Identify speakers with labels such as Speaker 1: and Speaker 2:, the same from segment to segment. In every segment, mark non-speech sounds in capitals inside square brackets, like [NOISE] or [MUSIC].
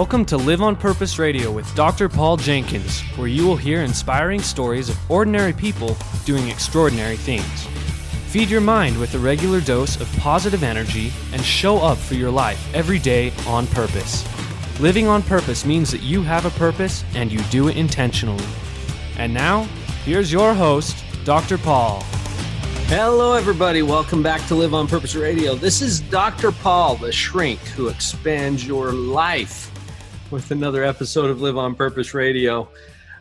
Speaker 1: Welcome to Live on Purpose Radio with Dr. Paul Jenkins, where you will hear inspiring stories of ordinary people doing extraordinary things. Feed your mind with a regular dose of positive energy and show up for your life every day on purpose. Living on purpose means that you have a purpose and you do it intentionally. And now, here's your host, Dr. Paul.
Speaker 2: Hello, everybody. Welcome back to Live on Purpose Radio. This is Dr. Paul, the shrink who expands your life with another episode of Live on Purpose Radio.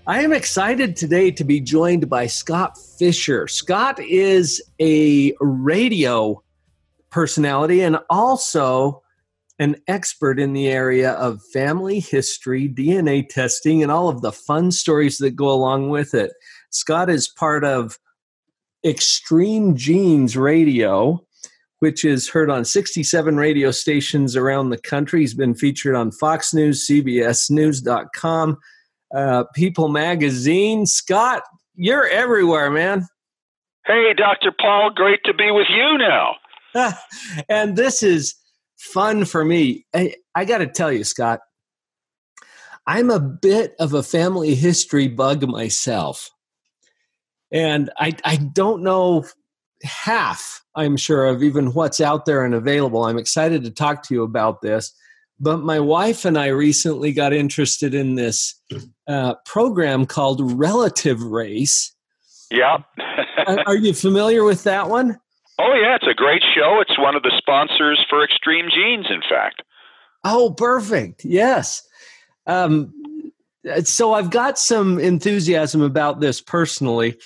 Speaker 2: I am excited today to be joined by Scott Fisher. Scott is a radio personality and also an expert in the area of family history, DNA testing, and all of the fun stories that go along with it. Scott is part of Extreme Genes Radio, which is heard on 67 radio stations around the country. He's been featured on Fox News, CBS News.com, uh, People Magazine. Scott, you're everywhere, man.
Speaker 3: Hey, Dr. Paul, great to be with you now. [LAUGHS]
Speaker 2: and this is fun for me. I, I got to tell you, Scott, I'm a bit of a family history bug myself and I I don't know half. I'm sure of even what's out there and available. I'm excited to talk to you about this. But my wife and I recently got interested in this uh, program called Relative Race.
Speaker 3: Yeah.
Speaker 2: Are you familiar with that one?
Speaker 3: Oh, yeah. It's a great show. It's one of the sponsors for Extreme Genes, in fact.
Speaker 2: Oh, perfect. Yes. Um, so I've got some enthusiasm about this personally.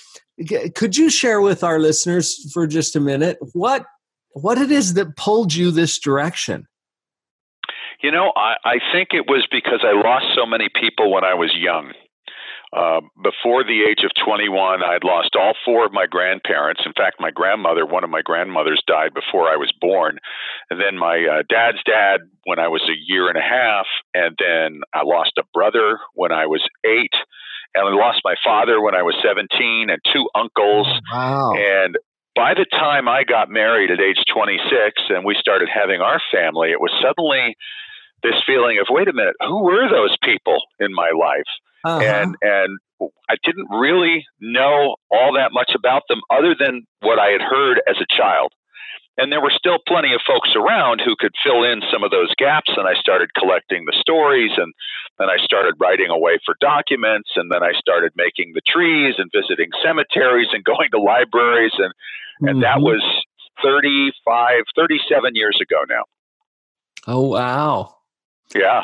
Speaker 2: Could you share with our listeners for just a minute what what it is that pulled you this direction?
Speaker 3: You know, I, I think it was because I lost so many people when I was young. Uh, before the age of 21, I'd lost all four of my grandparents. In fact, my grandmother, one of my grandmothers, died before I was born. And then my uh, dad's dad when I was a year and a half. And then I lost a brother when I was eight and I lost my father when I was 17 and two uncles.
Speaker 2: Wow.
Speaker 3: And by the time I got married at age 26 and we started having our family, it was suddenly this feeling of, wait a minute, who were those people in my life? Uh-huh. And, and I didn't really know all that much about them other than what I had heard as a child. And there were still plenty of folks around who could fill in some of those gaps. And I started collecting the stories, and then I started writing away for documents, and then I started making the trees and visiting cemeteries and [LAUGHS] going to libraries. And, and mm-hmm. that was 35, 37 years ago now.
Speaker 2: Oh, wow.
Speaker 3: Yeah.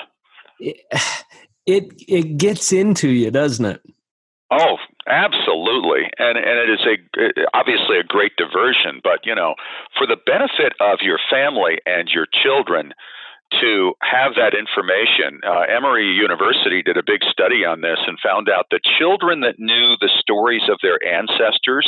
Speaker 2: It, [SIGHS] it, it gets into you, doesn't it?
Speaker 3: Oh, absolutely, and and it is a obviously a great diversion. But you know, for the benefit of your family and your children, to have that information, uh, Emory University did a big study on this and found out that children that knew the stories of their ancestors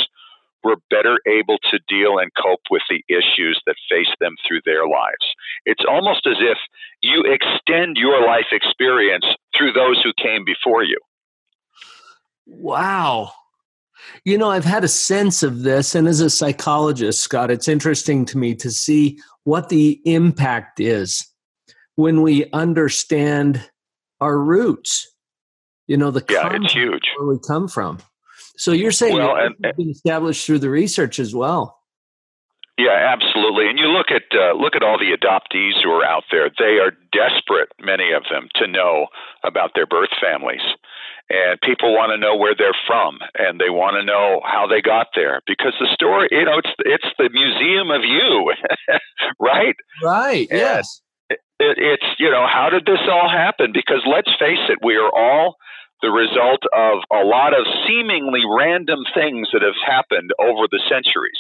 Speaker 3: were better able to deal and cope with the issues that face them through their lives. It's almost as if you extend your life experience through those who came before you.
Speaker 2: Wow. You know, I've had a sense of this, and as a psychologist, Scott, it's interesting to me to see what the impact is when we understand our roots. You know, the
Speaker 3: yeah, it's huge
Speaker 2: where we come from. So you're saying well, and, been established through the research as well.
Speaker 3: Yeah, absolutely. And you look at uh, look at all the adoptees who are out there. They are desperate, many of them, to know about their birth families and people want to know where they're from and they want to know how they got there because the story you know it's it's the museum of you [LAUGHS] right?
Speaker 2: Right and yes.
Speaker 3: it, it's you know how did this all happen? Because let's face it we are all the result of a lot of seemingly random things that have happened over the centuries.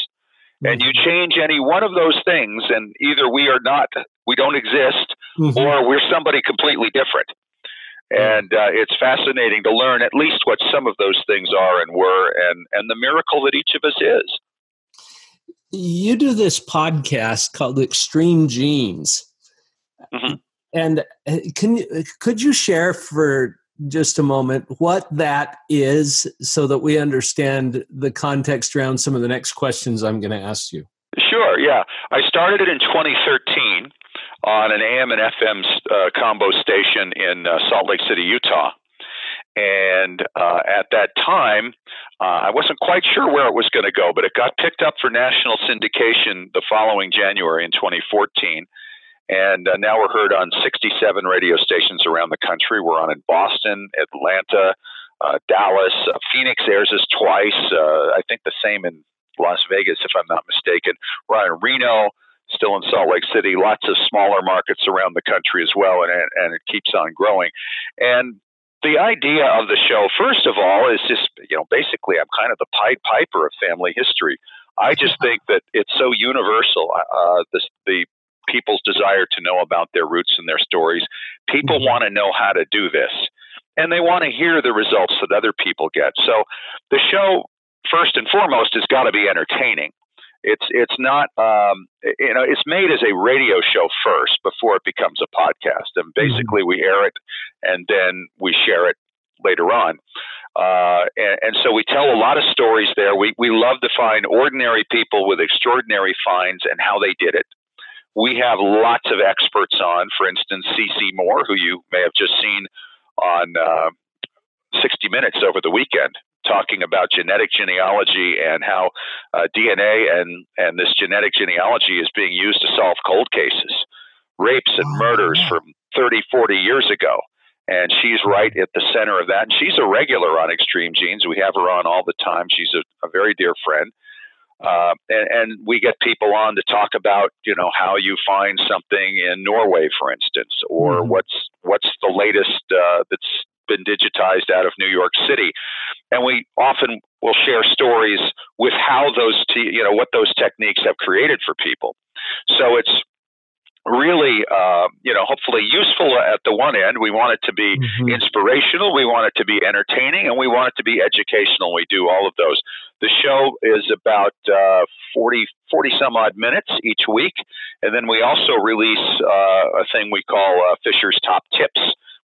Speaker 3: And you mm-hmm. change any one of those things and either we are not we don't exist mm-hmm. or we're somebody completely different and uh, it's fascinating to learn at least what some of those things are and were and and the miracle that each of us is.
Speaker 2: You do this podcast called extreme genes. Mm-hmm. and uh, can you could you share for just a moment what that is so that we understand the context around some of the next questions i'm going to ask you?
Speaker 3: Sure yeah. I started it in 2013 on an AM and FM uh, combo station in uh, Salt Lake City, Utah. And uh, at that time, uh, I wasn't quite sure where it was going to go, but it got picked up for national syndication the following January in 2014. And uh, now we're heard on 67 radio stations around the country. We're on in Boston, Atlanta, uh, Dallas. Phoenix airs us twice. I think the same in Las Vegas, if I'm not mistaken. We're on in Reno, still in Salt Lake City. Lots of smaller markets around the country as well, and, and it keeps on growing. And the idea of the show, first of all, is just, you know, basically I'm kind of the Pied Piper of family history. I just [LAUGHS] think that it's so universal. Uh, the, the people's desire to know about their roots and their stories. People mm-hmm. want to know how to do this, and they want to hear the results that other people get. So the show, first and foremost, has got to be entertaining. It's it's not um, you know it's made as a radio show first before it becomes a podcast, and mm-hmm. basically we air it and then we share it later on. Uh, and, and, so we tell a lot of stories there. We we love to find ordinary people with extraordinary finds and how they did it. We have lots of experts on, for instance, CeCe Moore, who you may have just seen on uh, 60 Minutes over the weekend talking about genetic genealogy and how uh, DNA and, and this genetic genealogy is being used to solve cold cases, rapes and murders from 30, 40 years ago. And she's right at the center of that. And she's a regular on Extreme Genes. We have her on all the time. She's a, a very dear friend. Uh, and, and, we get people on to talk about, you know, how you find something in Norway, for instance, or mm-hmm. what's what's the latest uh, that's been digitized out of New York City. And we often will share stories with how those, te- you know, what those techniques have created for people. So it's really, uh, you know, hopefully useful at the one end. We want it to be mm-hmm. inspirational, we want it to be entertaining, and we want it to be educational. We do all of those. The show is about uh, 40, 40 some odd minutes each week. And then we also release uh, a thing we call uh, Fisher's Top Tips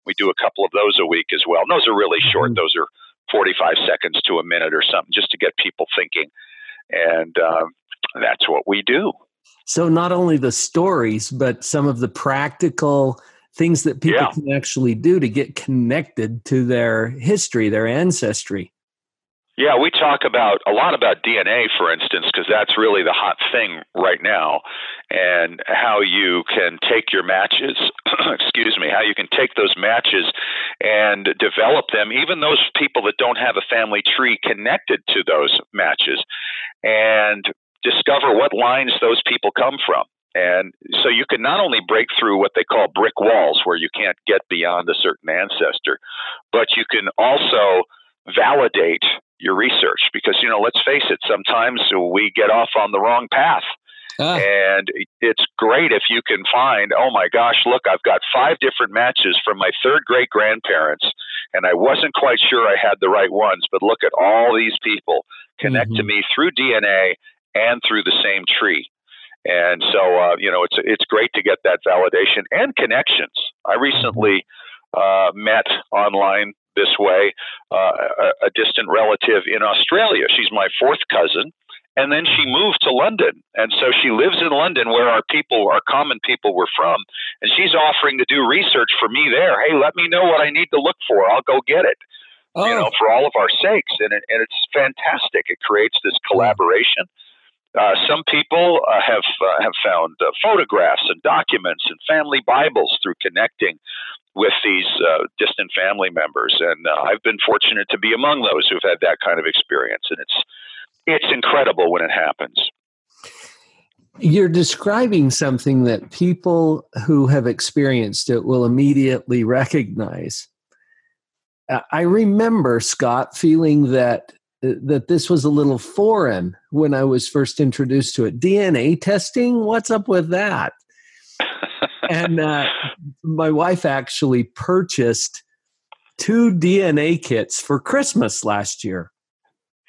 Speaker 3: we do a couple of those a week as well. And those are really short. Mm-hmm. Those are 45 seconds to a minute or something just to get people thinking. And um, that's what we do.
Speaker 2: So, not only the stories, but some of the practical things that people yeah. can actually do to get connected to their history, their ancestry.
Speaker 3: Yeah, we talk about a lot about DNA, for instance, because that's really the hot thing right now, and how you can take your matches, [CLEARS THROAT] excuse me, how you can take those matches and develop them, even those people that don't have a family tree connected to those matches, and discover what lines those people come from. And so you can not only break through what they call brick walls, where you can't get beyond a certain ancestor, but you can also validate your research because you know let's face it sometimes we get off on the wrong path ah. and it's great if you can find oh my gosh look i've got five different matches from my third great grandparents and i wasn't quite sure i had the right ones but look at all these people connect mm-hmm. to me through dna and through the same tree and so uh, you know it's it's great to get that validation and connections i recently uh, met online this way uh, a, a distant relative in Australia. She's my fourth cousin. And then she moved to London. And so she lives in London where our people, our common people were from. And she's offering to do research for me there. Hey, let me know what I need to look for. I'll go get it. Oh. You know, for all of our sakes. And, it, and it's fantastic. It creates this collaboration. Uh, some people uh, have uh, have found uh, photographs and documents and family Bibles through connecting with these uh, distant family members, and I've been fortunate to be among those who've had that kind of experience, and it's it's incredible when it happens.
Speaker 2: You're describing something that people who have experienced it will immediately recognize. I remember Scott feeling that that this was a little foreign when I was first introduced to it. DNA testing, what's up with that? and uh, my wife actually purchased two DNA kits for Christmas last year.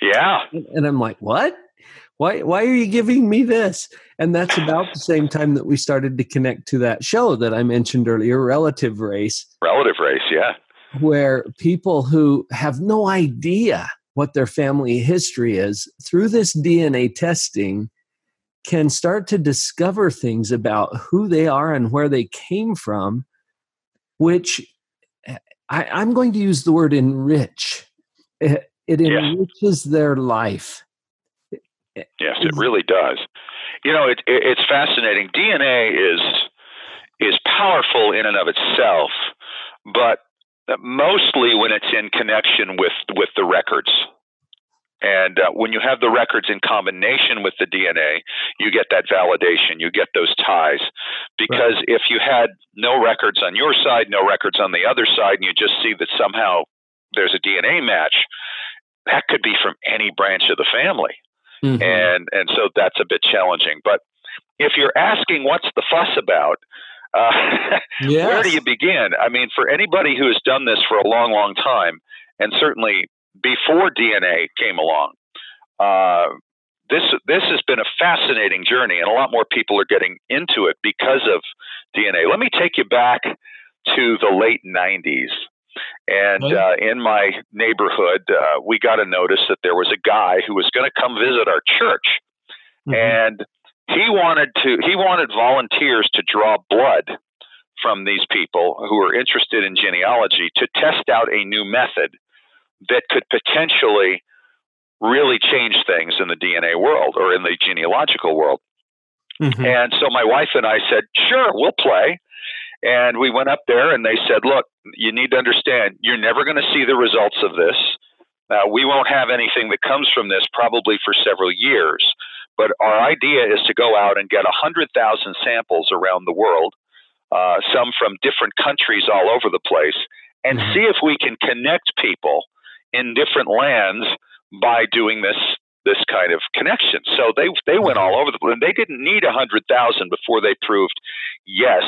Speaker 3: Yeah.
Speaker 2: And I'm like, what? Why, why are you giving me this? And that's about the same time that we started to connect to that show that I mentioned earlier, Relative Race.
Speaker 3: Relative Race, yeah.
Speaker 2: Where people who have no idea what their family history is, through this DNA testing, can start to discover things about who they are and where they came from, which eh, I, am going to use the word enrich. It, it enriches yeah. their life.
Speaker 3: Yes, it really does. You know, it, it, it's fascinating. DNA is is powerful in and of itself, but mostly when it's in connection with with the records. And uh, when you have the records in combination with the DNA, you get that validation, you get those ties. Because right. if you had no records on your side, no records on the other side, and you just see that somehow there's a DNA match, that could be from any branch of the family. Mm-hmm. And and so that's a bit challenging. But if you're asking what's the fuss about, uh, yes. [LAUGHS] where do you begin? I mean, for anybody who has done this for a long, long time, and certainly before DNA came along, uh, this this has been a fascinating journey, and a lot more people are getting into it because of DNA. Let me take you back to the late '90s. And uh, in my neighborhood, uh, we got a notice that there was a guy who was going to come visit our church, mm-hmm. and he wanted to he wanted volunteers to draw blood from these people who were interested in genealogy to test out a new method that could potentially really change things in the DNA world or in the genealogical world. Mm-hmm. And so my wife and I said, "Sure, we'll play." And we went up there and they said, look, you need to understand, you're never going to see the results of this. Uh, we won't have anything that comes from this probably for several years. But our idea is to go out and get 100,000 samples around the world, uh, some from different countries all over the place, and mm-hmm. see if we can connect people in different lands by doing this this kind of connection. So they they went all over the place. They didn't need a hundred thousand before they proved yes,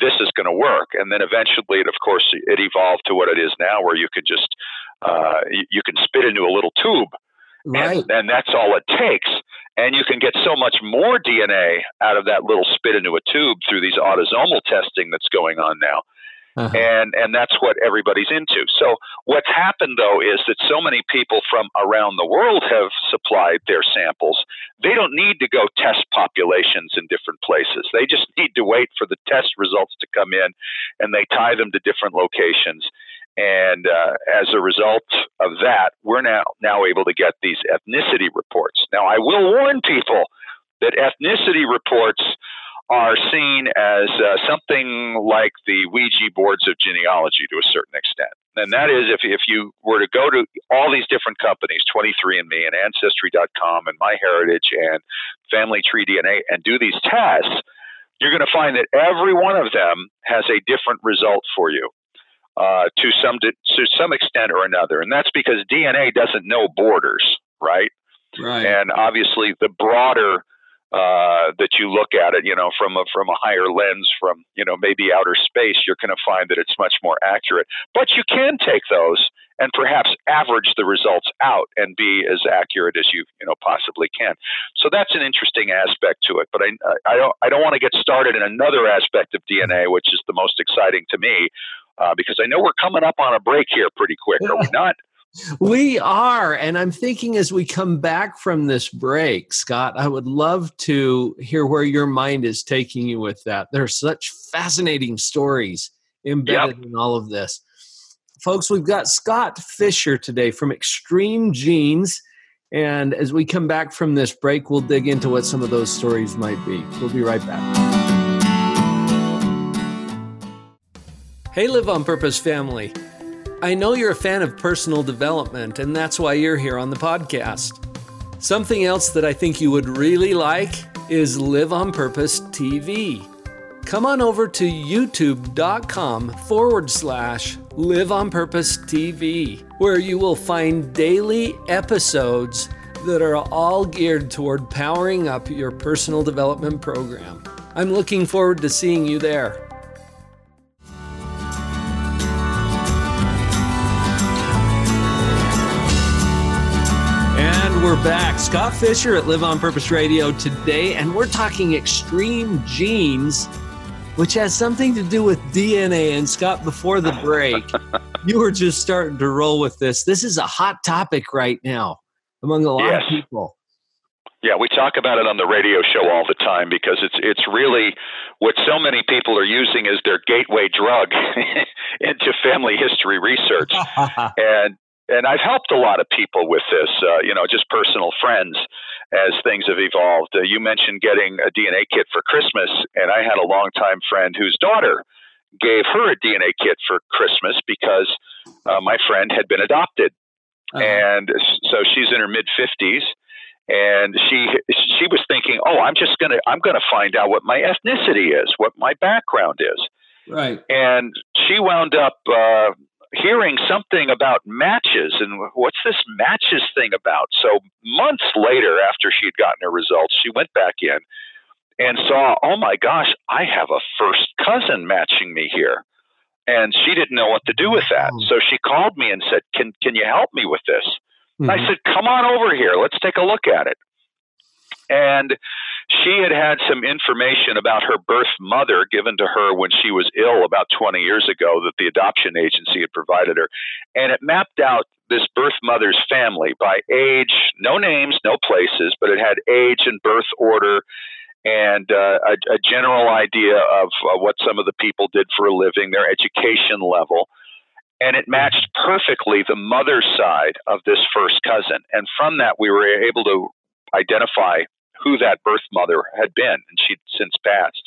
Speaker 3: this is going to work. And then eventually, it, of course, it evolved to what it is now, where you can just uh, you, can spit into a little tube, right. and, and that's all it takes. And you can get so much more DNA out of that little spit into a tube through these autosomal testing that's going on now. Uh-huh. And and that's what everybody's into. So what's happened though is that so many people from around the world have supplied their samples. They don't need to go test populations in different places. They just need to wait for the test results to come in, and they tie them to different locations. And uh, as a result of that, we're now now able to get these ethnicity reports. Now, I will warn people that ethnicity reports are seen as uh, something like the Ouija boards of genealogy to a certain extent. And that is if, if you were to go to all these different companies, 23andMe and Ancestry.com and MyHeritage and Family Tree DNA, and do these tests, you're going to find that every one of them has a different result for you. Uh, to some to some extent or another, and that's because DNA doesn't know borders, right?
Speaker 2: Right.
Speaker 3: And obviously, the broader uh, that you look at it, you know, from a from a higher lens, from you know maybe outer space, you're going to find that it's much more accurate. But you can take those and perhaps average the results out and be as accurate as you you know possibly can. So that's an interesting aspect to it. But I I don't I don't want to get started in another aspect of DNA, which is the most exciting to me, uh, because I know we're coming up on a break here pretty quick. Are we [LAUGHS] not?
Speaker 2: We are. And I'm thinking as we come back from this break, Scott, I would love to hear where your mind is taking you with that. There are such fascinating stories embedded yep. in all of this. Folks, we've got Scott Fisher today from Extreme Genes. And as we come back from this break, we'll dig into what some of those stories might be. We'll be right back. Hey, Live on Purpose family. I know you're a fan of personal development, and that's why you're here on the podcast. Something else that I think you would really like is Live on Purpose TV. Come on over to youtube.com forward slash Live on Purpose TV, where you will find daily episodes that are all geared toward powering up your personal development program. I'm looking forward to seeing you there. We're back. Scott Fisher at Live on Purpose Radio today, and we're talking extreme genes, which has something to do with DNA. And Scott, before the break, [LAUGHS] you were just starting to roll with this. This is a hot topic right now among a lot yes. of people.
Speaker 3: Yeah, we talk about it on the radio show all the time because it's it's really what so many people are using as their gateway drug [LAUGHS] into family history research. [LAUGHS] and and I've helped a lot of people with this, uh, you know, just personal friends as things have evolved. Uh, you mentioned getting a DNA kit for Christmas, and I had a longtime friend whose daughter gave her a DNA kit for Christmas because uh, my friend had been adopted. Uh-huh. And so she's in her mid 50s and she she was thinking, "Oh, I'm just going to I'm going to find out what my ethnicity is, what my background is."
Speaker 2: Right.
Speaker 3: And she wound up uh, hearing something about matches and what's this matches thing about? So months later after she'd gotten her results, she went back in and saw, "Oh my gosh, I have a first cousin matching me here." And she didn't know what to do with that. Oh. So she called me and said, "Can can you help me with this?" Mm-hmm. I said, come on over here. Let's take a look at it. And she had had some information about her birth mother given to her when she was ill about 20 years ago that the adoption agency had provided her. And it mapped out this birth mother's family by age, no names, no places, but it had age and birth order and uh, a, a, general idea of uh, what some of the people did for a living, their education level and it matched perfectly the mother's side of this first cousin. And from that, we were able to identify who that birth mother had been, and she'd since passed.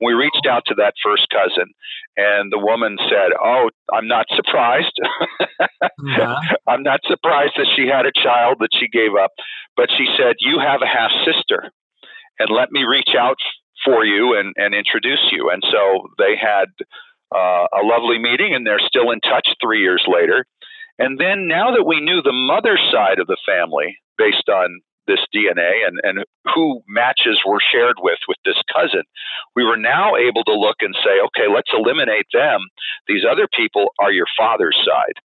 Speaker 3: We reached out to that first cousin, and the woman said, Oh, I'm not surprised. yeah. [LAUGHS] I'm not surprised that she had a child that she gave up, but she said, You have a half sister, and let me reach out for you and, and introduce you. And so they had uh, a lovely meeting, and they're still in touch three years later. And then now that we knew the mother side of the family based on this DNA and, and who matches were shared with with this cousin, we were now able to look and say, okay, let's eliminate them. These other people are your father's side.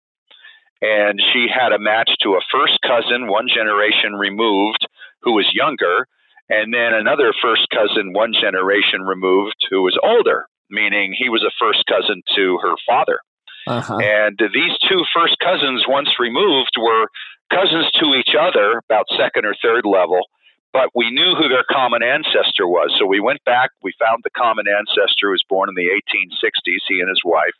Speaker 3: And she had a match to a first cousin, one generation removed, who was younger, and then another first cousin, one generation removed, who was older meaning he was a first cousin to her father. Uh-huh. And these two first cousins, once removed, were cousins to each other, about second or third level, but we knew who their common ancestor was. So we went back, we found the common ancestor who was born in the 1860s, he and his wife.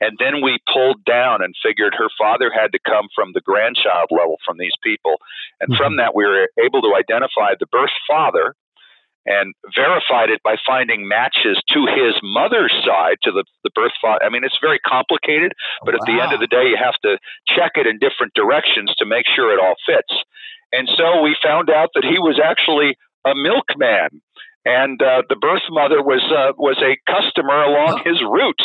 Speaker 3: And then we pulled down and figured her father had to come from the grandchild level from these people. And mm-hmm. from that, we were able to identify the birth father, and verified it by finding matches to his mother's side to the, the birth father. I mean, it's very complicated, but wow. at the end of the day, you have to check it in different directions to make sure it all fits. And so we found out that he was actually a milkman, and uh, the birth mother was uh, was a customer along his route.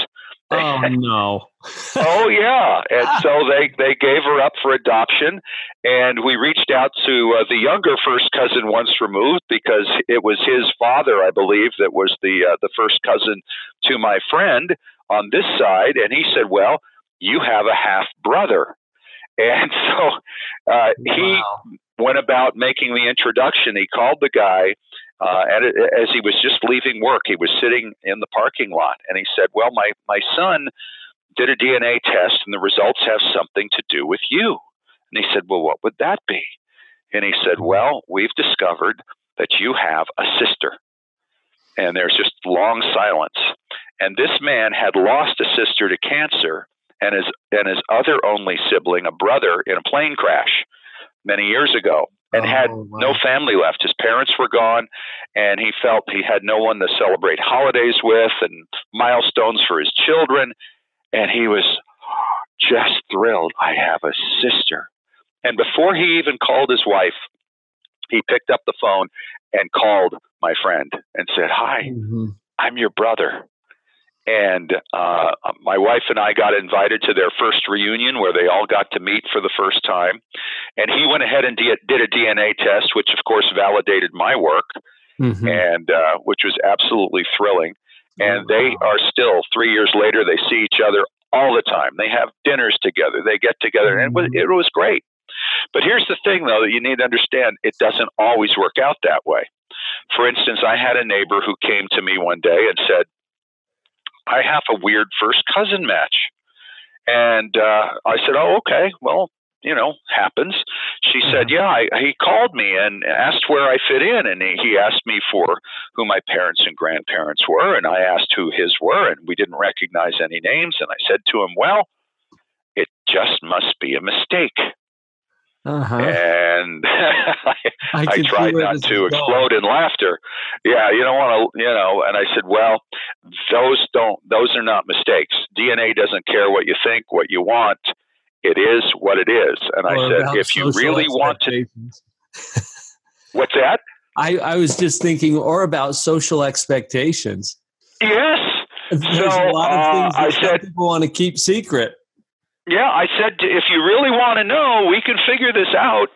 Speaker 2: Oh [LAUGHS] no!
Speaker 3: oh [LAUGHS] yeah, and so they they gave her up for adoption, and we reached out to uh, the younger first cousin once removed because it was his father, I believe, that was the uh, the first cousin to my friend on this side, and he said, "Well, you have a half brother," and [LAUGHS] so uh, he wow. went about making the introduction. He called the guy uh, and as he was just leaving work, he was sitting in the parking lot, and he said, "Well, my my son did a DNA test, and the results have something to do with you." And he said, "Well, what would that be?" And he said, "Well, we've discovered that you have a sister." And there's just long silence. And this man had lost a sister to cancer, and his and his other only sibling, a brother, in a plane crash many years ago and oh, had wow. no family left. His parents were gone, and he felt he had no one to celebrate holidays with and milestones for his children. And he was just thrilled. I have a sister. And before he even called his wife, he picked up the phone and called my friend and said, Hi, mm-hmm. I'm your brother. And uh, my wife and I got invited to their first reunion where they all got to meet for the first time. And he went ahead and did a DNA test, which of course validated my work, mm-hmm. and uh, which was absolutely thrilling. And they are still three years later. They see each other all the time. They have dinners together. They get together, and it was, it was great. But here's the thing, though, that you need to understand: it doesn't always work out that way. For instance, I had a neighbor who came to me one day and said, I have a weird first cousin match. And uh, I said, Oh, okay. Well, you know, happens. She said, yeah, I, he called me and asked where I fit in. And he, he asked me for who my parents and grandparents were. And I asked who his were. And we didn't recognize any names. And I said to him, well, it just must be a mistake. Uh-huh. And [LAUGHS] I, I, I tried not to explode in laughter. Yeah, you don't want to, you know. And I said, well, those don't, those are not mistakes. DNA doesn't care what you think, what you want. It is what it is. And I said, if you really want to, [LAUGHS] what's that?
Speaker 2: I, I was just thinking, or about social expectations.
Speaker 3: Yes.
Speaker 2: There's so, a lot of things uh, I said, people want to keep secret.
Speaker 3: Yeah, I said if you really want to know, we can figure this out.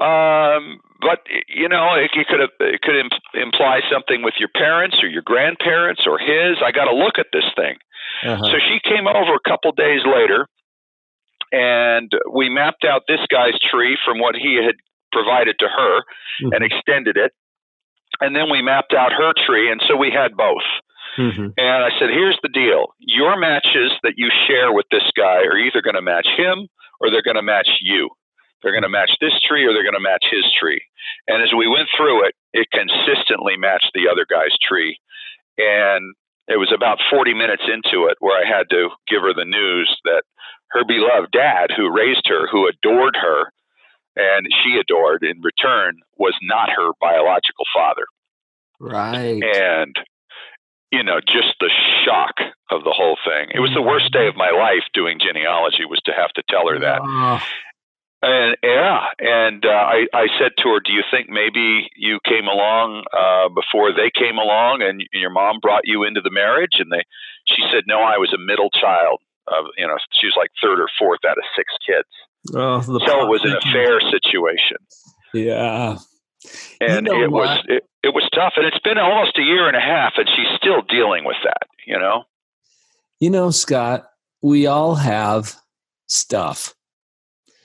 Speaker 3: Um, but you know, it, it could it could imp- imply something with your parents or your grandparents or his. I got to look at this thing. Uh-huh. So she came over a couple days later, and we mapped out this guy's tree from what he had provided to her, mm-hmm. and extended it. And then we mapped out her tree, and so we had both. Mm-hmm. And I said, here's the deal your matches that you share with this guy are either going to match him or they're going to match you. They're going to match this tree or they're going to match his tree. And as we went through it, it consistently matched the other guy's tree. And it was about 40 minutes into it where I had to give her the news that her beloved dad, who raised her, who adored her, and she adored in return, was not her biological father.
Speaker 2: Right.
Speaker 3: And you know, just the shock of the whole thing. It was the worst day of my life doing genealogy was to have to tell her that. And yeah, and uh, I, I said to her, "Do you think maybe you came along uh, before they came along, and your mom brought you into the marriage?" And they, she said, "No, I was a middle child. Of you know, she was like third or fourth out of six kids. Oh, so it was an affair situation.
Speaker 2: Yeah,
Speaker 3: and you know it what? was it, it was tough and it's been almost a year and a half and she's still dealing with that you know?
Speaker 2: You know scott we all have stuff.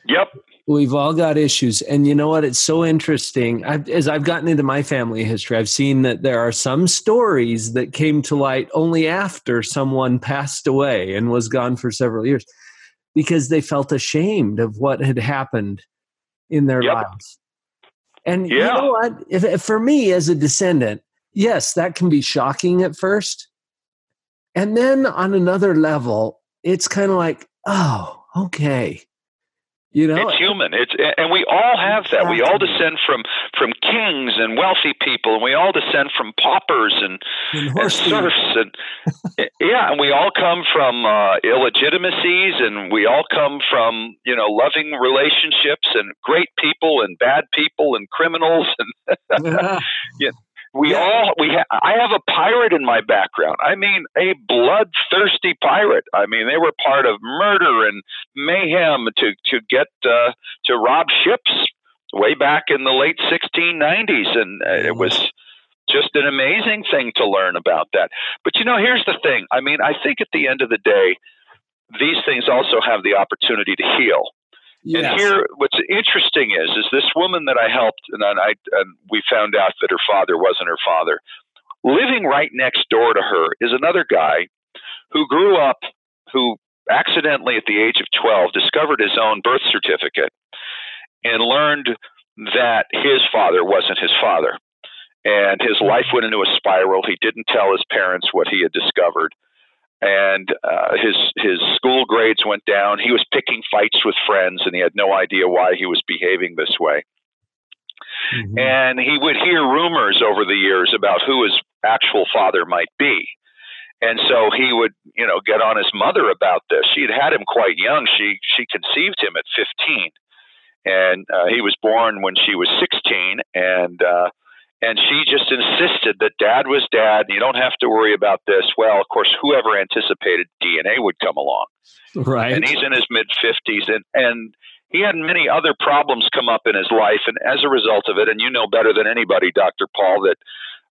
Speaker 3: Yep.
Speaker 2: We've all got issues and you know what? It's so interesting. I've, as i've gotten into my family history i've seen that there are some stories that came to light only after someone passed away and was gone for several years because they felt ashamed of what had happened in their yep. lives and yeah. you know what? If, if for me as a descendant, yes, that can be shocking at first. And then on another level, it's kind of like, oh, okay. You know,
Speaker 3: it's human. It's and we all have that. We all descend from from kings and wealthy people, and we all descend from paupers and, and, and serfs, and [LAUGHS] yeah, and we all come from uh, illegitimacies, and we all come from you know loving relationships and great people and bad people and criminals, and [LAUGHS] yeah. We yeah. all we ha- I have a pirate in my background. I mean, a bloodthirsty pirate. I mean, they were part of murder and mayhem to to get uh, to rob ships way back in the late 1690s, and uh, it was just an amazing thing to learn about that. But you know, here's the thing. I mean, I think at the end of the day, these things also have the opportunity to heal. Yes. And here, what's interesting is, is this woman that I helped, and I, and we found out that her father wasn't her father. Living right next door to her is another guy who grew up, who accidentally at the age of 12 discovered his own birth certificate and learned that his father wasn't his father. And his life went into a spiral. He didn't tell his parents what he had discovered and uh, his his school grades went down. He was picking fights with friends, and he had no idea why he was behaving this way. Mm-hmm. And he would hear rumors over the years about who his actual father might be. And so he would, you know, get on his mother about this. She had had him quite young. She she conceived him at 15, and uh, he was born when she was 16. And uh, and she just insisted that dad was dad. You don't have to worry about this. Well, of course, whoever anticipated DNA would come along.
Speaker 2: Right.
Speaker 3: And he's in his mid 50s. And, and he had many other problems come up in his life. And as a result of it, and you know better than anybody, Dr. Paul, that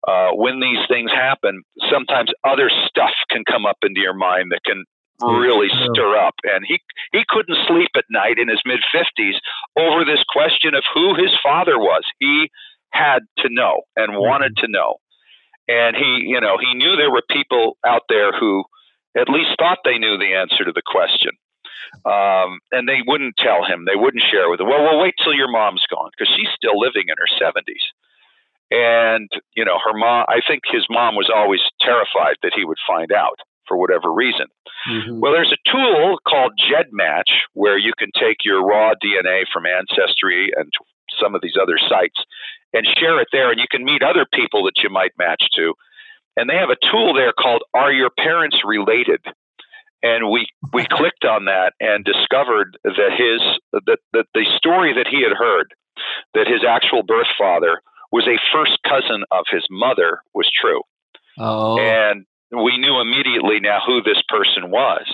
Speaker 3: uh, when these things happen, sometimes other stuff can come up into your mind that can really stir up. And he he couldn't sleep at night in his mid fifties over this question of who his father was. He had to know and mm-hmm. wanted to know. And he, you know, he knew there were people out there who at least thought they knew the answer to the question. Um, and they wouldn't tell him. They wouldn't share with him. Well, we'll wait till your mom's gone because she's still living in her 70s. And, you know, her mom, I think his mom was always terrified that he would find out for whatever reason. Mm-hmm. Well, there's a tool called GEDmatch where you can take your raw DNA from Ancestry and some of these other sites and share it there, and you can meet other people that you might match to. And they have a tool there called Are Your Parents Related? And we, we [LAUGHS] clicked on that and discovered that his that, that the story that he had heard, that his actual birth father was a first cousin of his mother, was true.
Speaker 2: Oh.
Speaker 3: And we knew immediately now who this person was.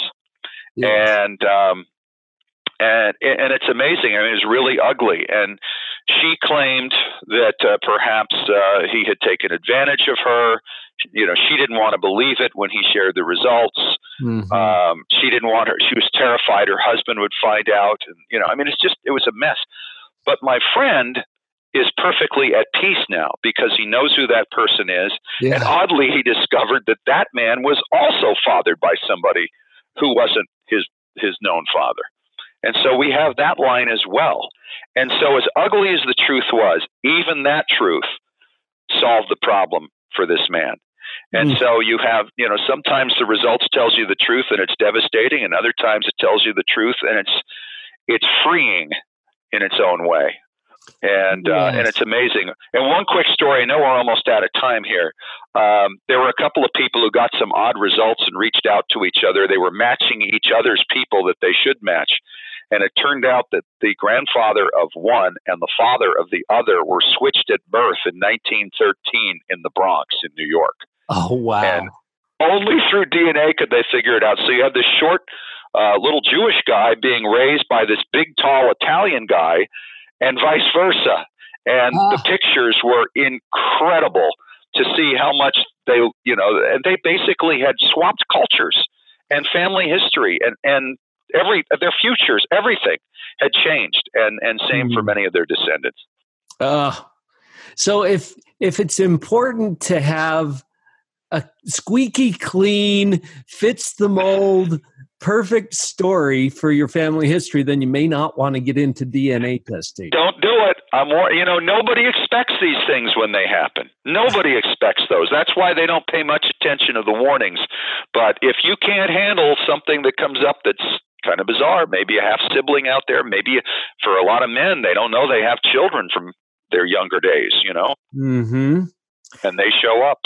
Speaker 3: And um, and and it's amazing. I mean, it's really ugly. And she claimed that uh, perhaps uh, he had taken advantage of her. You know, she didn't want to believe it when he shared the results. Mm-hmm. Um, she didn't want her. She was terrified her husband would find out. And you know, I mean, it's just it was a mess. But my friend is perfectly at peace now because he knows who that person is. Yeah. And oddly, he discovered that that man was also fathered by somebody who wasn't his his known father. And so we have that line as well. And so as ugly as the truth was, even that truth solved the problem for this man. And mm. so you have, you know, sometimes the results tells you the truth and it's devastating and other times it tells you the truth and it's it's freeing in its own way and yes. uh, and it's amazing. And one quick story. I know we're almost out of time here. Um, there were a couple of people who got some odd results and reached out to each other. They were matching each other's people that they should match, and it turned out that the grandfather of one and the father of the other were switched at birth in 1913 in the Bronx in New York.
Speaker 2: Oh wow!
Speaker 3: And only through DNA could they figure it out. So you have this short. Uh, little Jewish guy being raised by this big, tall Italian guy, and vice versa. And the ah. pictures were incredible to see how much they, you know, and they basically had swapped cultures and family history and, and every their futures, everything had changed, and and same mm. for hmm. many of their descendants.
Speaker 2: Uh, so if if it's important to have a squeaky clean, fits the mold perfect story for your family history, then you may not want to get into DNA testing.
Speaker 3: Don't do it. I'm more, you know, nobody expects these things when they happen. Nobody expects those. That's why they don't pay much attention to the warnings. But if you can't handle something that comes up that's kind of bizarre, maybe a half sibling out there, maybe for a lot of men, they don't know they have children from their younger days, you know?
Speaker 2: Mm-hmm.
Speaker 3: And they show up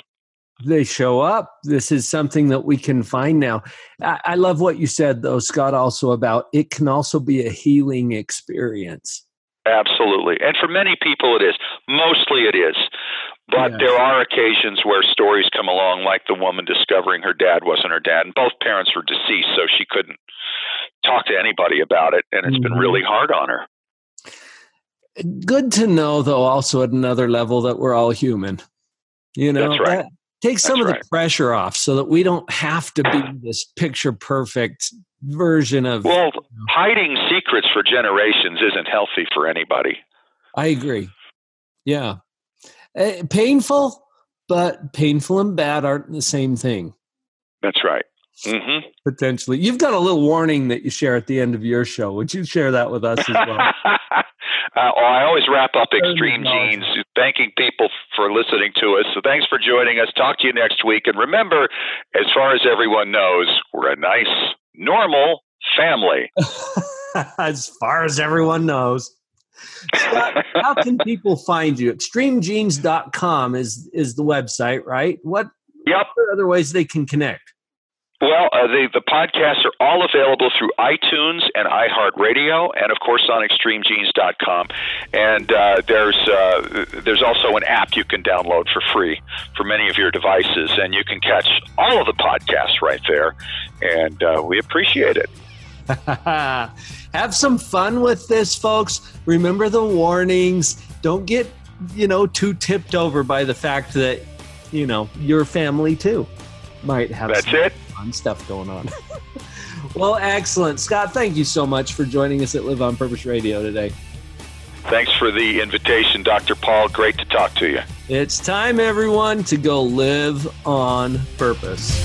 Speaker 2: they show up. This is something that we can find now. I, I, love what you said, though, Scott, also about it can also be a healing experience.
Speaker 3: Absolutely. And for many people, it is. Mostly it is. But yes. there are occasions where stories come along, like the woman discovering her dad wasn't her dad, and both parents were deceased, so she couldn't talk to anybody about it, and it's mm-hmm. been really hard on her.
Speaker 2: Good to know, though, also at another level, that we're all human. You know,
Speaker 3: That's right. That,
Speaker 2: Take some That's of right. the pressure off so that we don't have to be [CLEARS THROAT] this picture perfect version of.
Speaker 3: Well, you know. hiding secrets for generations isn't healthy for anybody.
Speaker 2: I agree. Yeah. Uh, painful, but painful and bad aren't the same thing.
Speaker 3: That's right. Mm-hmm.
Speaker 2: Potentially. You've got a little warning that you share at the end of your show. Would you share that with us as well? [LAUGHS]
Speaker 3: Uh, oh, I always wrap up Extreme Genes thanking people for listening to us. So thanks for joining us. Talk to you next week. And remember, as far as everyone knows, we're a nice, normal family. [LAUGHS]
Speaker 2: as far as everyone knows. Scott, how can people find you? Extremegenes.com is is the website, right? What,
Speaker 3: yep.
Speaker 2: what other ways they can connect?
Speaker 3: Well, uh, the, the podcasts are all available through iTunes and iHeartRadio, and of course on ExtremeGenes.com. And uh, there's uh, there's also an app you can download for free for many of your devices, and you can catch all of the podcasts right there. And uh, we appreciate it. [LAUGHS]
Speaker 2: Have some fun with this, folks. Remember the warnings. Don't get you know too tipped over by the fact that you know your family too might have.
Speaker 3: That's it
Speaker 2: fun stuff going on. [LAUGHS] well, excellent. Scott, thank you so much for joining us at Live on Purpose Radio today.
Speaker 3: Thanks for the invitation, Dr. Paul. Great to talk to you.
Speaker 2: It's time, everyone, to go live on purpose.